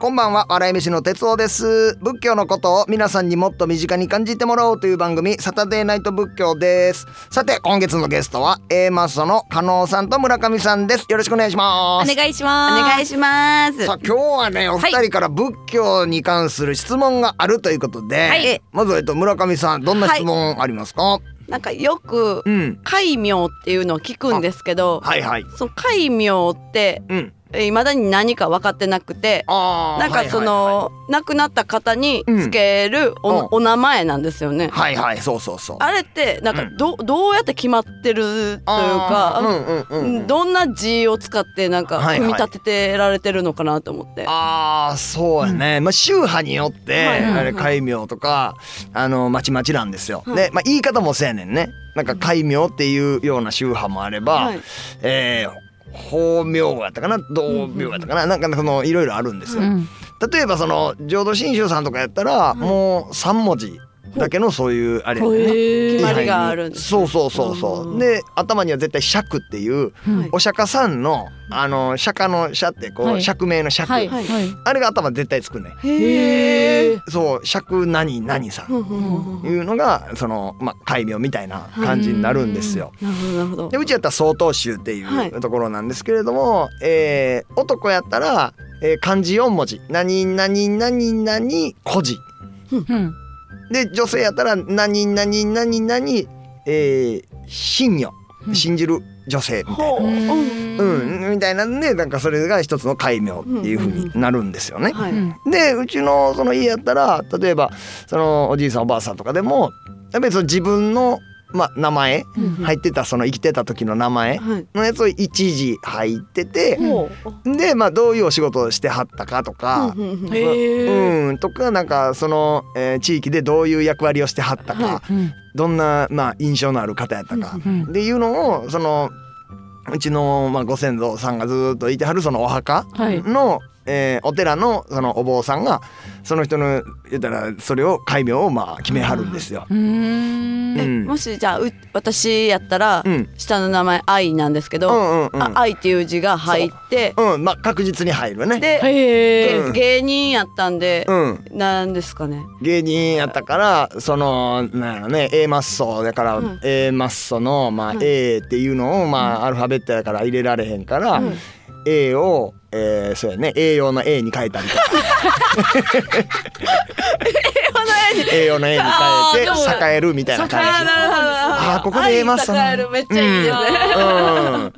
こんばんは笑い飯の哲夫です。仏教のことを皆さんにもっと身近に感じてもらおうという番組サタデーナイト仏教です。さて今月のゲストは A マッソの加納さんと村上さんです。よろしくお願いします。お願いします。お願いします。さあ今日はねお二人から仏教に関する質問があるということで、はい。まずはえっと村上さんどんな質問ありますか、なんかよくうん戒名っていうのを聞くんですけど、はいはい。その戒名ってうんいまだに何か分かってなくて、なんかその、亡くなった方につけるお,、うん。お名前なんですよね。はいはいはいそうそうそう。あれってなんかど,、どうやって決まってるというか、うんうんうんうん。どんな字を使ってなんかはいはい。組み立ててられてるのかなと思って。ああそうやね、まあ宗派によって、はいはいはい。あれ戒名とかあのまちまちなんですよ、はい。で、まあ、言い方もそうやねんね。なんか戒名っていうような宗派もあれば、はい。えー法名やったかな？道名やったかな、なんかそのいろいろあるんですよ、うん。例えばその浄土真宗さんとかやったら、もう3文字だけのそういうあれやね。決まりがあるんですそうそうそうそう。うん。で頭には絶対釈っていうはい。お釈迦さんのあの釈迦の釈ってこう、はい。釈明の釈。あれが頭絶対つくねへえ。そう釈何何さん。いうのがそのまあ戒名みたいな感じになるんですよ。なるほどなるほど。で。うちやったら曹洞宗っていはい。うところなんですけれども、えー男やったら、えー漢字4文字「何何何何古字。うん」で女性やったら「何何何何、えー、信女」うん。信じる女性みたいな。ほう。うん。うん、みたいなんでなんかそれが一つの戒名っていう風になるんですよね。でうちのその家やったら例えばそのおじいさんおばあさんとかでもやっぱりその自分の、まあ、名前うん入ってたその生きてた時の名前はい。のやつを一時入ってて。でまあどういうお仕事をしてはったかとか。うんとかなんかその、えー地域でどういう役割をしてはったか、どんな、まあ、印象のある方やったか、うんっていうのをそのうちの、まあ、ご先祖さんがずっといてはるそのお墓はい。の、えーお寺のそのお坊さんがその人の言ったらそれを戒名をまあ決めはるんですよ。うーん。えうん。もしじゃあう私やったらうん下の名前愛なんですけうど、んうんうん。あ愛っていう字が入ってうんまあ確実に入るね。で、芸人やったんで、うん、なんですかね。芸人やったからそのなんやろね A マッソだから、うん。A マッソの、まあうん。A っていうのを、まあアルファベットやから入れられへんから、うん。A を、えー、そうやね栄養の A に変えたりとか栄養の A に変えて栄えるみたいな感じ。ああーここで言えます愛栄えるめっちゃいいですね、うん、な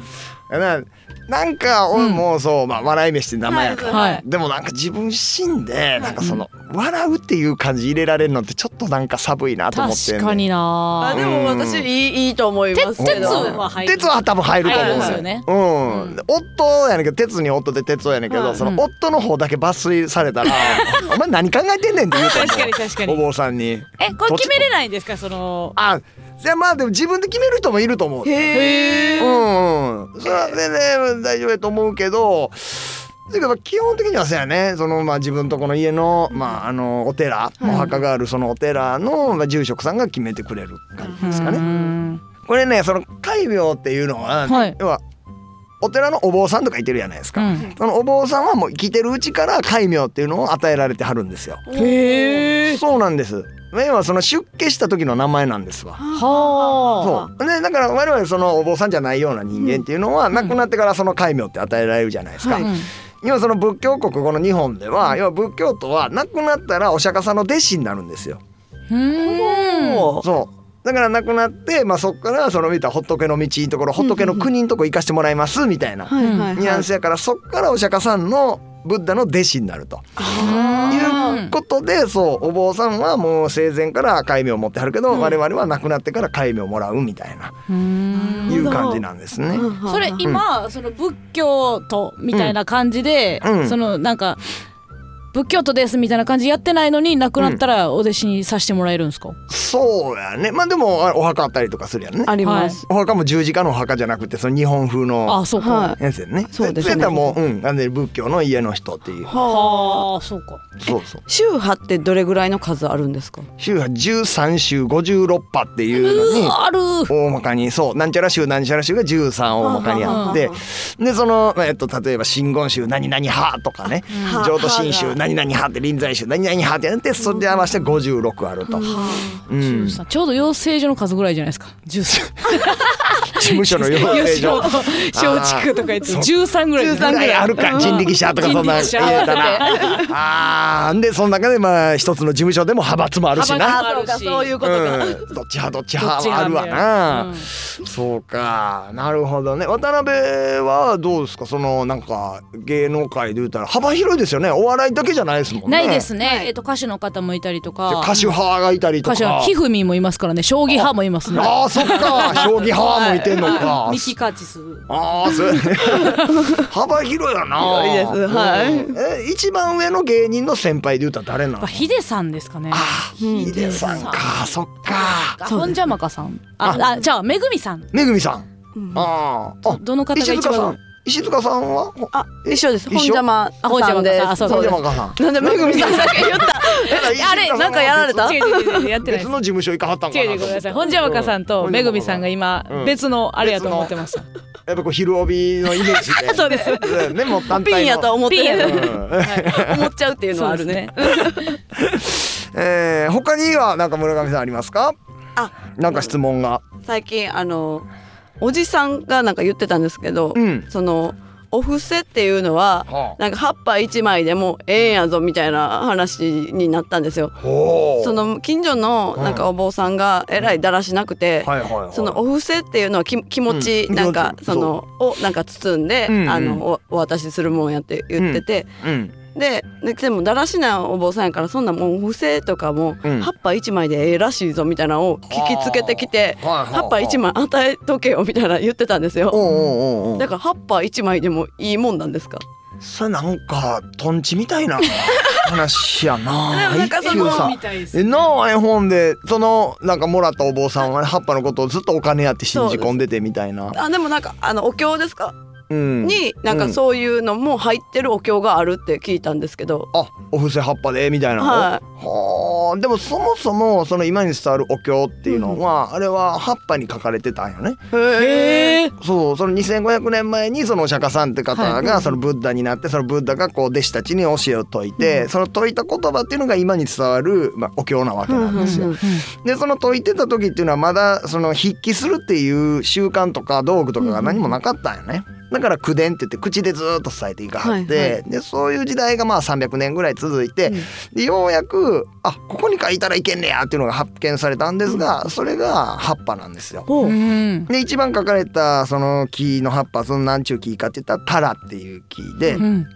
なんか俺もそう、まあ、笑い飯って名前やから、はいでもなんか自分死んでなんかその、笑うっていう感じ入れられるのってちょっとなんか寒いなと思ってんね確かにな。あでも私うん。いいいいと思いますけ鉄どは入る。鉄は多分入ると思う。入りますよね。うん、うん夫やねんけど鉄に夫で鉄夫やねんけど、はいその夫の方だけ抜粋されたら「お前何考えてんねん」って言うと思う。確かに確かに。お坊さんに。えこれ決めれないんですかその？あじゃあまあでも自分で決める人もいると思う。へえうんうん、それは全然大丈夫やと思うけどだけど基本的にはそうやね。その、まあ、自分とこの家の,、まあ、あのお寺、うんお墓があるそのお寺の、まあ、住職さんが決めてくれる感じですかうね。ん。これねその戒名っていうのは、はい。要はお寺のお坊さんとかいてるじゃないですか。うんそのお坊さんはもう生きてるうちから戒名っていうのを与えられてはるんですよ。へえ。そうなんです。要はその出家した時の名前なんですわ。はそうでだから我々そのお坊さんじゃないような人間っていうのは、亡くなってからその戒名って与えられるじゃないですか。はい今その仏教国この日本では、要は仏教徒は亡くなったらお釈迦さんの弟子になるんですよ。うーん。おそうだから亡くなって、まあ、そこからその見た仏の道のところ仏の国のとこ行かしてもらいますみたいなニュアンスやからそこからお釈迦さんのブッダの弟子になると。あいうことでそうお坊さんはもう生前から戒名を持ってはるけど、うん。我々は亡くなってから戒名をもらうみたいないう感じなんですね。ーそれ今、その仏教徒みたいな感じで、うん。そのなんか仏教徒ですみたいな感じでやってないのに亡くなったらお弟子にさせてもらえるんですか、そうやね。まあでもあお墓あったりとかするやんね。あります。お墓も十字架のお墓じゃなくてその日本風のあそうか、はやつやねそうですね。それやったらもううんなんで仏教の家の人っていう。はあ。そうか。そうそう。宗派ってどれぐらいの数あるんですか？宗派13宗56派っていうのにある。大まかにそうなんちゃら宗なんちゃら宗が13大まかにあってでその、まあえっと、例えば真言宗何々派とかね。は浄土真宗何々派って臨済宗何々派ってやってそれで合わせて56あると、うん、13ちょうど養成所の数ぐらいじゃないですか。13 事務所の養成所松竹とか言ってそう13ぐらい。13ぐらいあるか。人力車とかそんな人力車入れたらあー。でその中でまあ一つの事務所でも派閥もあるしな。派閥あそうかそういうことか。うん、どっち派どっち派はあるわな、うんそうか。なるほどね。渡辺はどうですか？そのなんか芸能界で言うたら。幅広いですよね。お笑いだけじゃないですもんね。ないですね、はい。えっと歌手の方もいたりとでか。歌手派がいたりとか。歌手はひふみんもいますからね。将棋派もいますね。ああそっか。将棋派もい。てんのか、ミキカーチス。ああそう幅広いよな。広いです。はい。うん。え一番上の芸人の先輩で言うたら誰なのヒデさんですかね。あヒデさんか。そっか。あ本邪魔かさん。ああじゃあめぐみさん。めぐみさん。うん。あーあどの方が一番？石塚さん。は？あ一緒です。本邪魔。さんあそう本です。山かさん。なんでめぐみさんだけ言った。あれなんかやられた？違う違う違う違うやってないです。別の事務所行かはったんかな？違う違うごめんなさい。本邪魔かさんとめぐみさんが今うん別のあれやと思ってました。やっぱこう昼帯のイメージで。そうです。うんねもう単体の。ピンやと思ってうん。思っちゃうっていうのはあるね。えー他にはなんか村上さんありますか？あ。なんか質問が。最近あのおじさんがなんか言ってたんですけど、うん。そのお布施っていうのははなんか葉っぱ一枚でもええんやぞみたいな話になったんですよ。その近所のなんかお坊さんがえらいだらしなくて、そのお布施っていうのはき気持ちうん。なんかそのをなんか包んで、うんうん。あのおお渡しするもんやって言ってて、うん。でででもだらしなお坊さんやからそんなもうお布施とかもうん。葉っぱ一枚でええらしいぞみたいなのを聞きつけてきて、葉っぱ一枚与えとけよみたいな言ってたんですよ。だから葉っぱ一枚でもいいもんなんですか？それなんかトンチみたいな 話やな。なんかその一休さん。みたいですえなあ絵本でそのなんかもらったお坊さんはね葉っぱのことをずっとお金やって信じ込んでてみたいな。あでもなんかあのお経ですか、うんになんかそういうのも入ってるお経があるって聞いたんですけど、あお布施葉っぱでみたいなの？ははあ。でもそもそもその今に伝わるお経っていうのは、あれは葉っぱに書かれてたんよね。い。へえ。そうその2500年前にそのお釈迦さんって方はがそのブッダになってそのブッダがこう弟子たちに教えを説いて、その説いた言葉っていうのが今に伝わる、まあ、お経なわけなんですよ。うんうん。でその説いてた時っていうのはまだその筆記するっていう習慣とか道具とかが何もなかったんよね。だから口伝って言って口でずーっと伝えていかはって、はいはでそういう時代がまあ300年ぐらい続いて、うん。でようやくあここに書いたらいけんねやっていうのが発見されたんですが、それが葉っぱなんですよ。で一番書かれたその木の葉っぱその何ちゅう木かって言ったらタラっていう木で、うん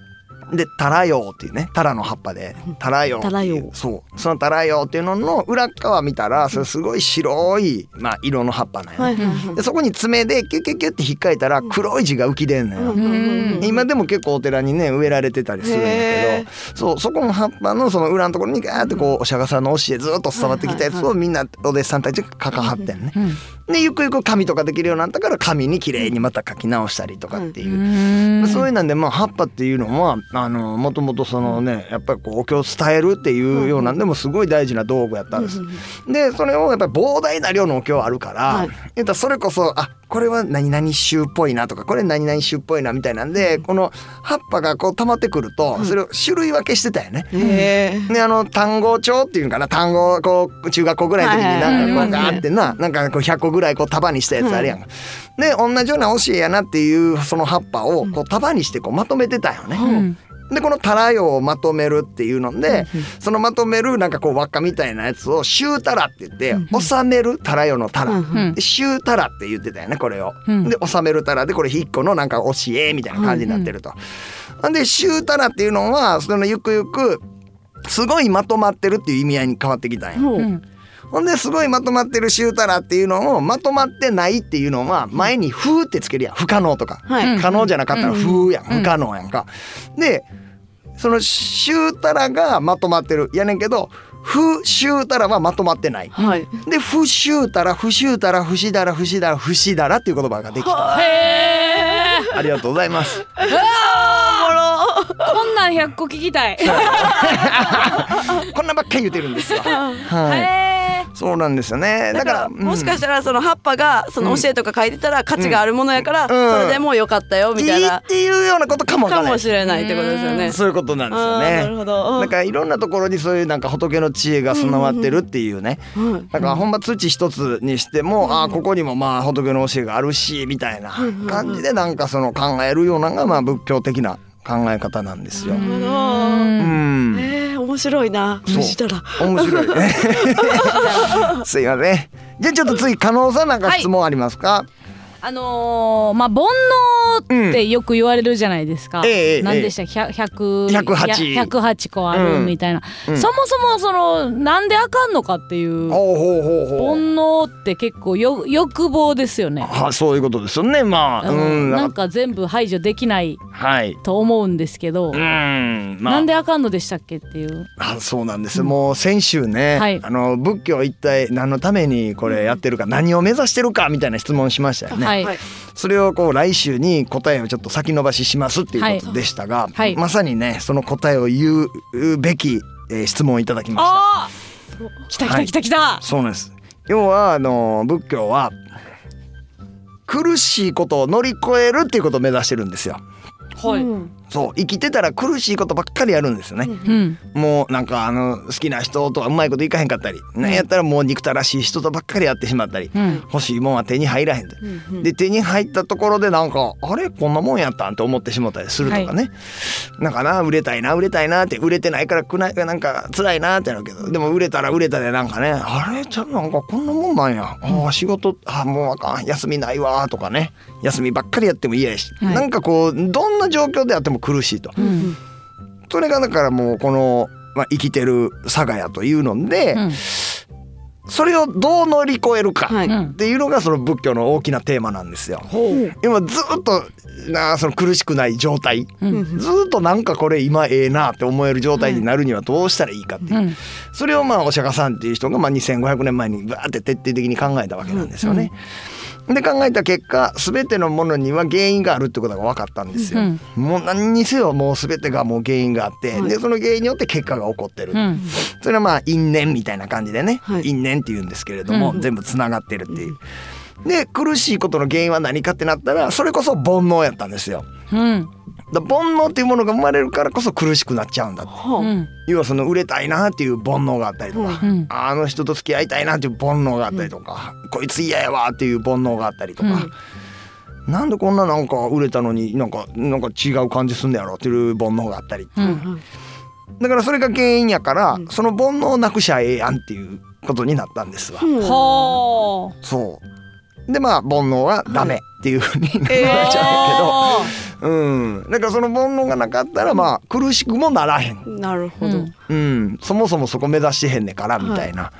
でタラヨウっていうねタラの葉っぱでタラヨウそう。そのタラヨウっていうのの裏側見たらそれすごい白い、まあ、色の葉っぱなんや、ね。でそこに爪でキュッキュッキュッって引っかいたら黒い字が浮き出んのよ、うん今でも結構お寺にね植えられてたりするんやへけどそうそこの葉っぱのその裏のところにガーってこうお釈迦さんの教えずっと伝わってきたやつをみんなお弟子さんたちが書かはってんね。うんでゆくゆく紙とかできるようになったから紙に綺麗にまた書き直したりとかっていう。うん。そういうなんでまあ葉っぱっていうのはあのもともとそのねやっぱりこうお経を伝えるっていうようなんでもすごい大事な道具やったんです。でそれをやっぱり膨大な量のお経あるから、はい。言ったらそれこそあこれは何々宗っぽいなとかこれ何々宗っぽいなみたいなんでこの葉っぱがこう溜まってくるとそれを種類分けしてたよね。へえ。であの単語帳っていうんかな単語こう中学校ぐらいの時にはい。なんかこうガーってななんかこう100個ぐらいこう束にしたやつあるやん。か。で同じような教えやなっていうその葉っぱをこう束にしてこうまとめてたよね。うんでこのタラヨをまとめるっていうのでそのまとめるなんかこう輪っかみたいなやつを「シタラ」って言って収めるタラヨのタラ。うんでシュータラって言ってたよねこれを。うんで収めるタラでこれ一個のなんか教えみたいな感じになってると。なんでシュータラっていうのはそのゆくゆくすごいまとまってるっていう意味合いに変わってきたんや。ほう。うんですごいまとまってるシュータラっていうのをまとまってないっていうのは前に「風」ってつけるやん。不可能とか。はい。可能じゃなかったらうん。風やん。うん不可能やんか。でそのシュータラがまとまってる。やねんけど不シュータラはまとまってない。はい。で不シュータラ不シュータラ不シダラ不シダラ不シダラっていう言葉ができた。へありがとうございます。えこんなん100個聞きたい。こんなばっかり言ってるんですよ。はい。へそうなんですよね。だからもしかししたらその葉っぱがその教えとか書いてたら価値があるものやからうん。それでもうよかったよみたいな。いいっていうようなことかもわかもしれないってことですよね。そういうことなんですよあーなるねほど。だからいろんなところにそういうなんか仏の知恵が備わってるっていうね。うん。だからほんま土一つにしても、ああここにもまあ仏の教えがあるしみたいな感じでなんかその考えるようなのがまあ仏教的な考え方なんですよ。うん、えー、面白いな。そう無視したら。面白いね。すいません。じゃあちょっと次加納さんなんか質問ありますか？あのー、まあ煩悩ってよく言われるじゃないですか。ええええ何でしたっけ？100 108 108個あるみたいな、うんそもそもそのなんであかんのかっていう。煩悩って結構よ欲望ですよね。あそういうことですよね。まあ、うん、ななんんかか全部排除できないはい。と思うんですけど、うん、まあ、なんであかんのでしたっけっていう。あそうなんです、もう先週ね、はいあの仏教一体何のためにこれやってるか、何を目指してるかみたいな質問しましたよね。はい、はい。それをこう来週に答えをちょっと先延ばししますっていうことでしたが、はいまさにねその答えを言うべき、えー質問をいただきました。来た来た来た来た、そうなんです。要はあの仏教は苦しいことを乗り越えるっていうことを目指してるんですよ。はい、うんそう生きてたら苦しいことばっかりやるんですよね。うん。もうなんかあの好きな人とはうまいこといかへんかったり、なん。やったらもう憎たらしい人とばっかりやってしまったり、うん。欲しいもんは手に入らへんと。うんで手に入ったところでなんかあれ？こんなもんやったんって思ってしまったりするとかね、なんかな売れたいな売れたいなって売れてないからくないなんか辛いなってなるけど。でも売れたら売れたでなんかねあれ？ちゃんなんかこんなもんなんや。あ仕事あもうあかん。休みないわとかね休みばっかりやっても嫌やし、はい。なんかこうどんな状況であっても苦しいと、うん。それがだからもうこの、まあ、生きてる佐賀やというので、うん。それをどう乗り越えるかはい。うん。っていうのがその仏教の大きなテーマなんですよ。今ずっとなその苦しくない状態。うん。ずっとなんかこれ今ええなって思える状態になるにはどうしたらいいかっていう、うん。それをまあお釈迦さんっていう人がまあ2500年前にバーって徹底的に考えたわけなんですよね。で考えた結果全てのものには原因があるってことが分かったんですよ。うんもう何にせよもう全てがもう原因があって、はいでその原因によって結果が起こってる。うんそれはまあ因縁みたいな感じでね、はい因縁って言うんですけれども、うん全部つながってるっていう。で苦しいことの原因は何かってなったらそれこそ煩悩やったんですよ。うん。だから煩悩っていうものが生まれるからこそ苦しくなっちゃうんだって。はあ。うん。要はその売れたいなっていう煩悩があったりとか、うん。あの人と付き合いたいなっていう煩悩があったりとか、こいつ嫌やわっていう煩悩があったりとか、なんでこんななんか売れたのになんかなんか違う感じすんだやろっていう煩悩があったりう。うん。んだからそれが原因やから、うん。その煩悩をなくしゃええやんっていうことになったんですわ。うん。はそうでまあ煩悩はダメっていうふうになっちゃうんえーやけど、うんだからその煩悩がなかったらまあ苦しくもならへん、なるほど。うんうん、そもそもそこ目指してへんねんからみたいな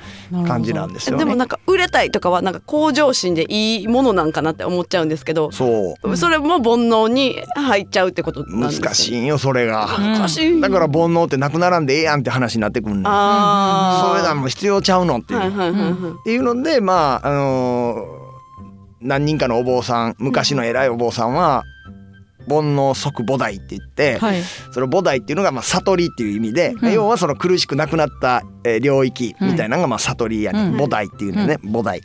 感じなんですよね。でもなんか売れたいとかはなんか向上心でいいものなんかなって思っちゃうんですけど、そうそれも煩悩に入っちゃうってことなんですよ難しいんよそれが。難しい。だから煩悩ってなくならんでええやんって話になってくんねん。ああ。それだもう必要ちゃうのっていう。はいはいはいはい。っていうのでまああのー何人かのお坊さん昔の偉いお坊さんは煩悩即菩提って言って、はい。その菩提っていうのがまあ悟りっていう意味で、うん。要はその苦しくなくなったえー領域みたいなのがまあ悟りやね、うん。菩提っていうのね、菩提。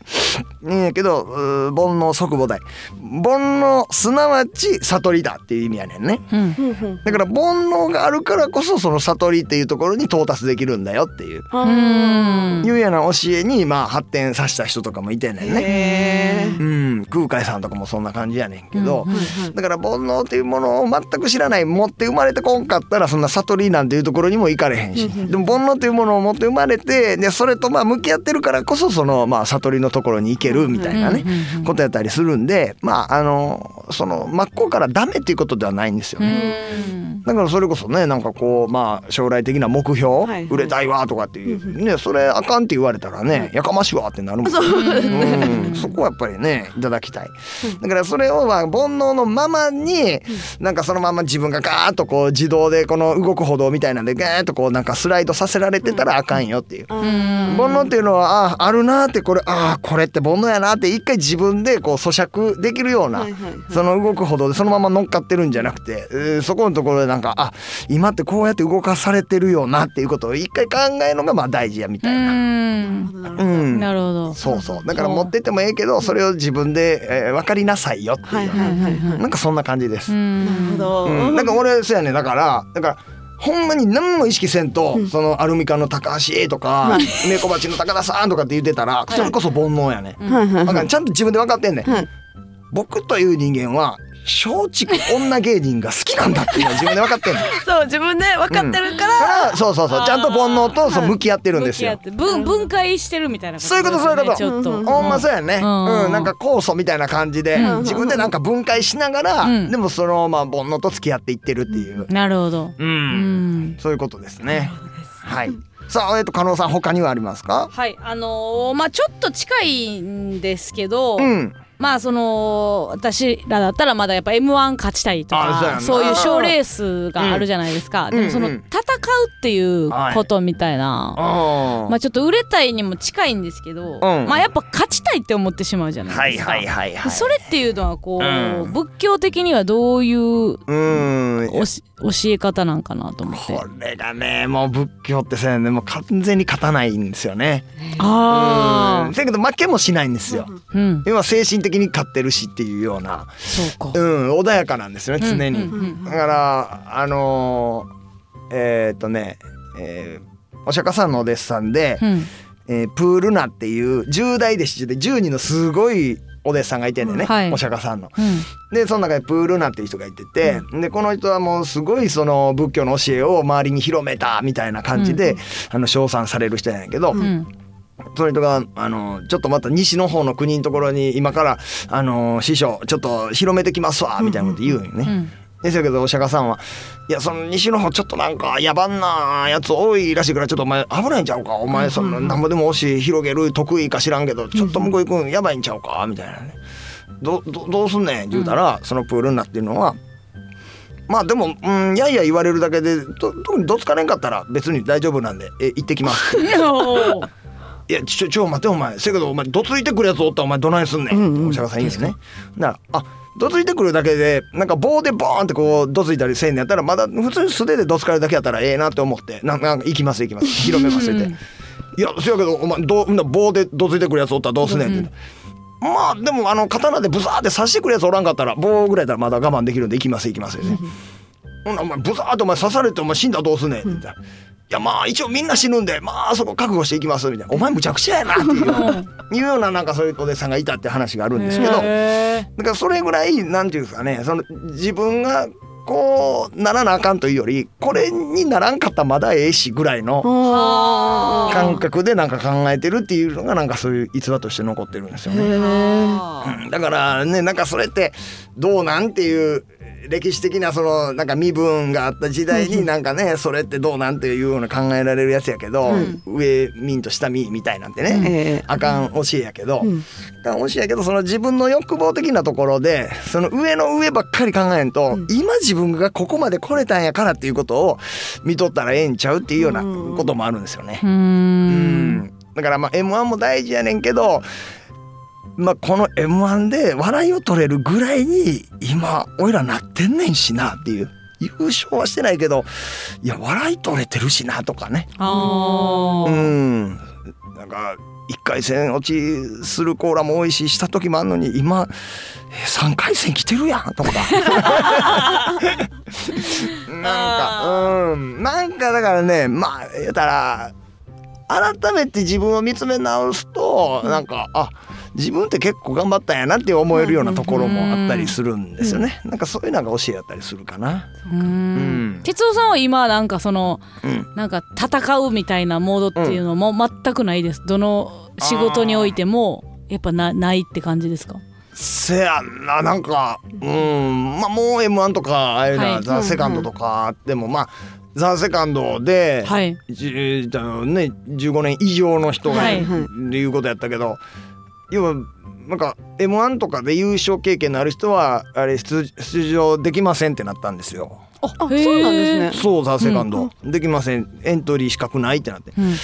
ねやけど煩悩即菩提。煩悩すなわち悟りだっていう意味やねんね。だから煩悩があるからこそその悟りっていうところに到達できるんだよっていう。あうん。いうような教えにまあ発展させた人とかもいてんねんーね。へー。うん、空海さんとかもそんな感じやねんけど、だから煩悩っていうものを全く知らない持って生まれてこんかったらそんな悟りなんていうところにも行かれへんし、でも煩悩っていうものを持って生まれてでそれとまあ向き合ってるからこそそのまあ悟りのところに行けるみたいなね、ことやったりするんでまああのその真っ向からダメっていうことではないんですようね。ん。だからそれこそねなんかこうまあ将来的な目標、はいはい。売れたいわとかっていうねそれあかんって言われたらねやかましいわってなるもんね。う。ん、そこはやっぱりねいただだきたい。だからそれをまあ煩悩のままになんかそのまま自分がガーッとこう自動でこの動く歩道みたいなんでガーッとこうなんかスライドさせられてたらあかんよっていう。うん。煩悩っていうのはああるなーってこれああこれって煩悩やなって一回自分でこう咀嚼できるような、その動く歩道でそのまま乗っかってるんじゃなくて、えーそこのところでなんかあ今ってこうやって動かされてるよなっていうことを一回考えるのがまあ大事やみうたいな。ん。なるほどうん。なるほど。そうそう。だから持ってってもええけどそれを自分で、えー分かりなさいよっていう、なんかそんな感じです。うん。なるほど、うん、なんか俺そうやねだからだからほんまに何も意識せんと、そのアルミカンの高橋 A とか猫鉢の高田さんとかって言ってたら、それこそ煩悩やね、はい。ちゃんと自分で分かってんねん、はい。僕という人間は松竹女芸人が好きなんだっていうのは自分で分かってんねん そう自分で分かってるか、かららそうそうそうちゃんと煩悩とそう向き合ってるんですよ。分分解してるみたいなそういうことそういうこと。ちょっと。うん。ほんまそうやね、うん。うん。なんか酵素みたいな感じで、ん。自分でなんか分解しながら、うん。でもそのまあ煩悩と付き合っていってるっていう、なるほど。うん。うん。そういうことですね。はい。さあ、えっと、加納さん、他にはありますか？はい。あのーまあちょっと近いんですけど、うん。まあその私らだったらまだやっぱ M1 勝ちたいとかあそういう賞レースがあるじゃないですか、んでもそのうん戦うっていうことみたいな、あまあちょっと売れたいにも近いんですけど、まあやっぱ勝ちたいって思ってしまうじゃないはいですか。はいはいはい。それっていうのはこう、うん仏教的にはどういううん。教え方なんかなと思ってこ。れがね、もう仏教ってさ、ね、もう完全に勝たないんですよね。あうん。だけど、負けもしないんですよ。あ、うん、今精神的に勝ってるしっていうような。そうか。うん、穏やかなんですよね、常に。うんうんうんだから、あのー、えーっとね。えーお釈迦さんのお弟子さんで、うんえープールナっていう10代弟子で10人のすごいお弟子さんがいてんねんね、はいお釈迦さんの。うんでその中でプールナっていう人がいてて、でこの人はもうすごいその仏教の教えを周りに広めたみたいな感じで、あの称賛される人なんやけど、うんその人があのちょっとまた西の方の国のところに今からあの師匠ちょっと広めてきますわみたいなこと言うんよね。うんですけどお釈迦さんはいやその西の方ちょっとなんか野蛮なやつ多いらしいからちょっとお前危ないんちゃうかお前そのなんぼでも教え広げる得意か知らんけどちょっと向こう行くんやばいんちゃうかみたいなね。どどどうすんねん言うたら、そのプールになっていうのはまあでも、うん、やいや言われるだけでと特にどつかれんかったら別に大丈夫なんでえ行ってきます いやちょちょ待てお前。せやけどお前どついてくるやつおったらお前どないすんねん、うんうんお釈迦さん言うんですねだからあどついてくるだけでなんか棒でボーンってこうどついたりせんのやったらまだ普通に素手でどつかれるだけやったらええなって思って。なんなんか行きます行きます。広めますって。言って「いやせやけどお前どう棒でどついてくるやつおったらどうすんねん」って言って。まあでもあの刀でブザーって刺してくるやつおらんかったら棒ぐらいだったらまだ我慢できるんで行きます行きますよね。ほんならお前ブザーってお前刺されてお前死んだらどうすんねんって言ったら。いやまあ一応みんな死ぬんでまあそこ覚悟していきますみたいな。お前むちゃくちゃやなっていうようないうようななんかそういうお弟子さんがいたって話があるんですけどだへからそれぐらいなんていうんですかねその自分がこうならなあかんというよりこれにならんかったらまだええしぐらいの感覚でなんか考えてるっていうのがなんかそういう逸話として残ってるんですよね。だからねなんかそれってどうなんていう歴史的なそのなんか身分があった時代になんかねそれってどうなんていうような考えられるやつやけど、上民と下民みたいなんてね、ええ。あかん教えやけど、うん。あかん教えやけどその自分の欲望的なところでその上の上ばっかり考えんと、今自分がここまで来れたんやからっていうことを見とったらええんちゃうっていうようなこともあるんですよね。うん。ん。だからまあ m 1も大事やねんけど、まあ、この m 1で笑いを取れるぐらいに今おいらなってんねんしなっていう。優勝はしてないけどいや笑い取れてるしなとかね。うん。なんか1回戦落ちするコーラも多いしした時もあんのに今え3回戦来てるやんとか。なんかうん。なんかだからねまあ言うたら改めて自分を見つめ直すとなんかあ自分って結構頑張ったんやなって思えるようなところもあったりするんですよね。なんかそういうのが教えやったりするかな。うん。ん。哲夫さんは今なんかそのうん。なんか戦うみたいなモードっていうのも全くないです。どの仕事においてもやっぱなないって感じですか？せやんななんかうん。まあもう m 1とかああいうのははい。ザ・セカンドとかでもまあザ・セカンドで、はい。じね、15年以上の人がはい。っていうことやったけど、要はなんか m 1とかで優勝経験のある人はあれ出出場できませんってなったんですよ。あそうなんですね。そうザ・セカンド、できません。エントリー資格ないってなって。うん。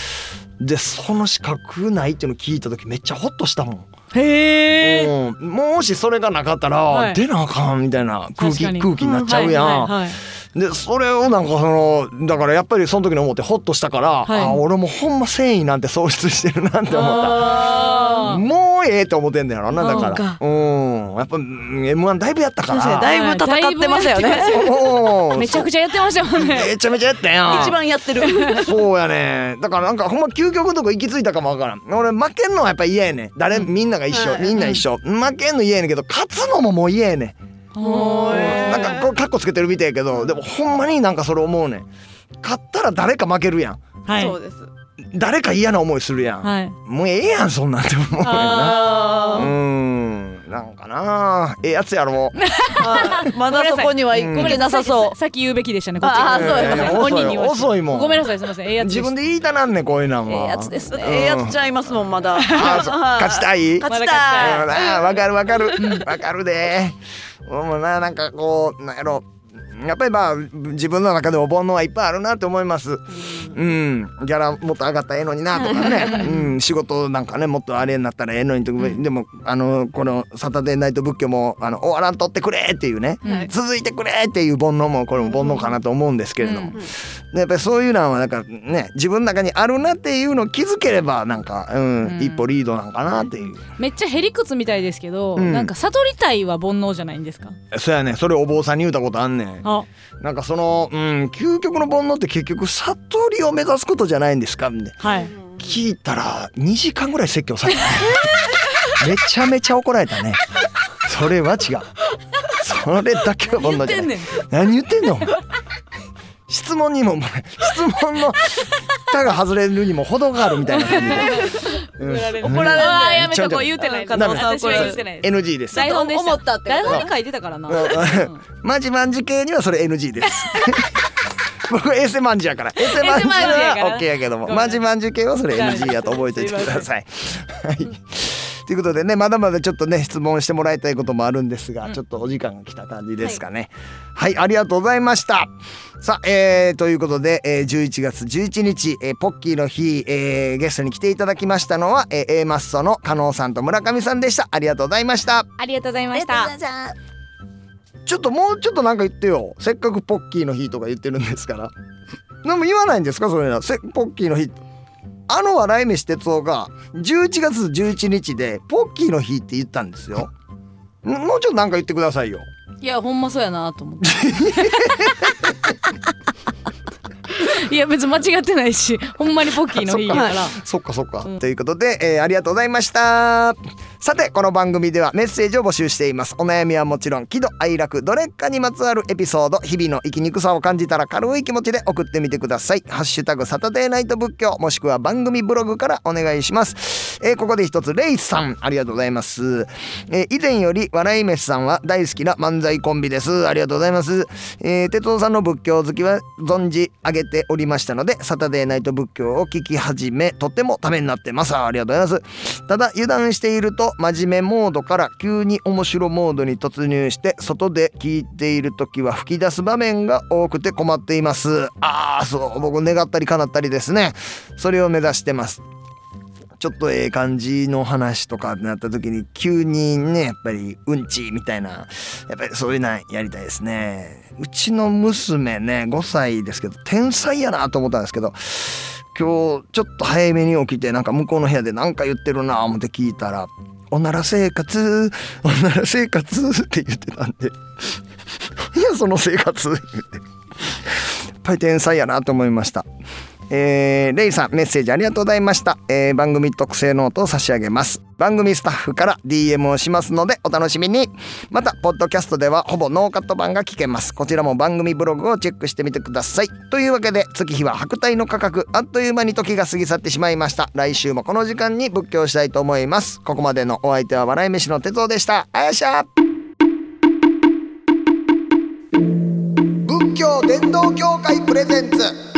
でその資格ないっていうの聞いた時めっちゃホッとしたもん、へえうん、もしそれがなかったら、はい。出なあかんみたいな空気空気になっちゃうやん、はいはいはい。でそれをなんかそのだからやっぱりその時に思ってホッとしたから、はい。あ俺もほんま繊維なんて喪失してるなって思った。もうええと思ってんだよなだから。うん。やっぱうん m 1だいぶやったか確かにだらいぶ戦ってましたよね。めちゃくちゃやってましたもんね。めちゃめちゃやったやん。一番やってる。そうやね。だからなんかほんま究極のとこ行き着いたかもわからん。俺負けんのはやっぱ嫌やねん。誰みんなが一緒、はい。みんな一緒。負けんの嫌やねんけど勝つのももう嫌やねなんかこうカッコつけてるみたいやけどでもほんまになんかそれ思うねん。勝ったら誰か負けるやん。はい。そうです誰か嫌な思いするやん、はい。もうええやんそんなんって思うねんなうん。なんかな。ええやつやろ。はい。まだそこには行けなさそう。さっき言うべきでしたねこっち。があーそう本人に遅いもん。ごめんなさいすみません。ええやつ自分で言いたなんねんこういうのはええやつですね。うんええやつちゃいますもんまだ。勝ちたい？勝ちたい。あわかるわかる。うん。わかるで。俺もななんかこうなんやろやっぱりまあ自分の中でも煩悩はいっぱいあるなって思います。うん。ギャラもっと上がったらええのになとかね、うん、仕事なんかねもっとあれになったらええのにとか、でもあのこの「サタデーナイト仏教」もあの終わらんとってくれっていうね、はい続いてくれっていう煩悩もこれも煩悩かなと思うんですけれども、やっぱりそういうのはなんかね自分の中にあるなっていうのを気づければなんか、うん。うん。一歩リードなんかなっていう。めっちゃへりくつみたいですけど、うん。なんか悟りたいは煩悩じゃないんですか？そうやねそれお坊さんに言うたことあんねなんかその、うん、究極の煩悩って結局悟りを目指すことじゃないんですかみたいな。はい。聞いたら2時間ぐらい説教されたね。めちゃめちゃ怒られたね。それは違う。それだけは煩悩じゃない。何言ってんの？質問にも質問の蓋が外れるにも程があるみたいな感じで、うん怒られる。うん怒られるやめとこう言うてない加藤さん私は言ってないです NG です。台本で思ったって台本に書いてたからな、マジマンジ系にはそれ NG です。僕エセマンジやから。エセマンジは OK やけども、マジマンジ系はそれ NG やと覚えておいてください。はい。ということでねまだまだちょっとね質問してもらいたいこともあるんですが、うん。ちょっとお時間が来た感じですかね。はい、ありがとうございました。さあ、えー、ということで、えー、11月11日、えー、ポッキーの日、えー、ゲストに来ていただきましたのは、えー、A マッソの加納さんと村上さんでした。ありがとうございました。ありがとうございました。ちょっともうちょっとなんか言ってよ。せっかくポッキーの日とか言ってるんですから。何も言わないんですか？それなせポッキーの日あの笑い飯哲夫が11月11日でポッキーの日って言ったんですよ。ん もうちょっとなんか言ってくださいよ。いやほんまそうやなと思って いや別に間違ってないしほんまにポッキーの日やから。そっか。そっか、うん。ということで、えーありがとうございました。さてこの番組ではメッセージを募集しています。お悩みはもちろん喜怒哀楽どれかにまつわるエピソード日々の生きにくさを感じたら軽い気持ちで送ってみてください。ハッシュタグサタデーナイト仏教もしくは番組ブログからお願いします、えーここで一つレイさんありがとうございます、えー以前より笑い飯さんは大好きな漫才コンビです。ありがとうございます。えー、哲夫さんの仏教好きは存じ上げておりましたのでサタデーナイト仏教を聞き始めとってもためになってます。ありがとうございます。ただ油断していると真面目モードから急に面白モードに突入して外で聞いている時は吹き出す場面が多くて困っています。ああそう僕願ったり叶ったりですね。それを目指してます。ちょっとええ感じの話とかってなった時に急にねやっぱりうんちみたいなやっぱりそういうのやりたいですね。うちの娘ね5歳ですけど天才やなと思ったんですけど今日ちょっと早めに起きてなんか向こうの部屋で何か言ってるな思って聞いたら「おなら生活おなら生活」って言ってたんで「いやその生活」言ってやっぱり天才やなと思いました。えーレイさんメッセージありがとうございました、えー番組特製ノートを差し上げます。番組スタッフから DM をしますのでお楽しみに。またポッドキャストではほぼノーカット版が聞けます。こちらも番組ブログをチェックしてみてください。というわけで月日は百代の過客。あっという間に時が過ぎ去ってしまいました。来週もこの時間に仏教したいと思います。ここまでのお相手は笑い飯の哲夫でした。あやしゃ。仏教伝道協会プレゼンツ。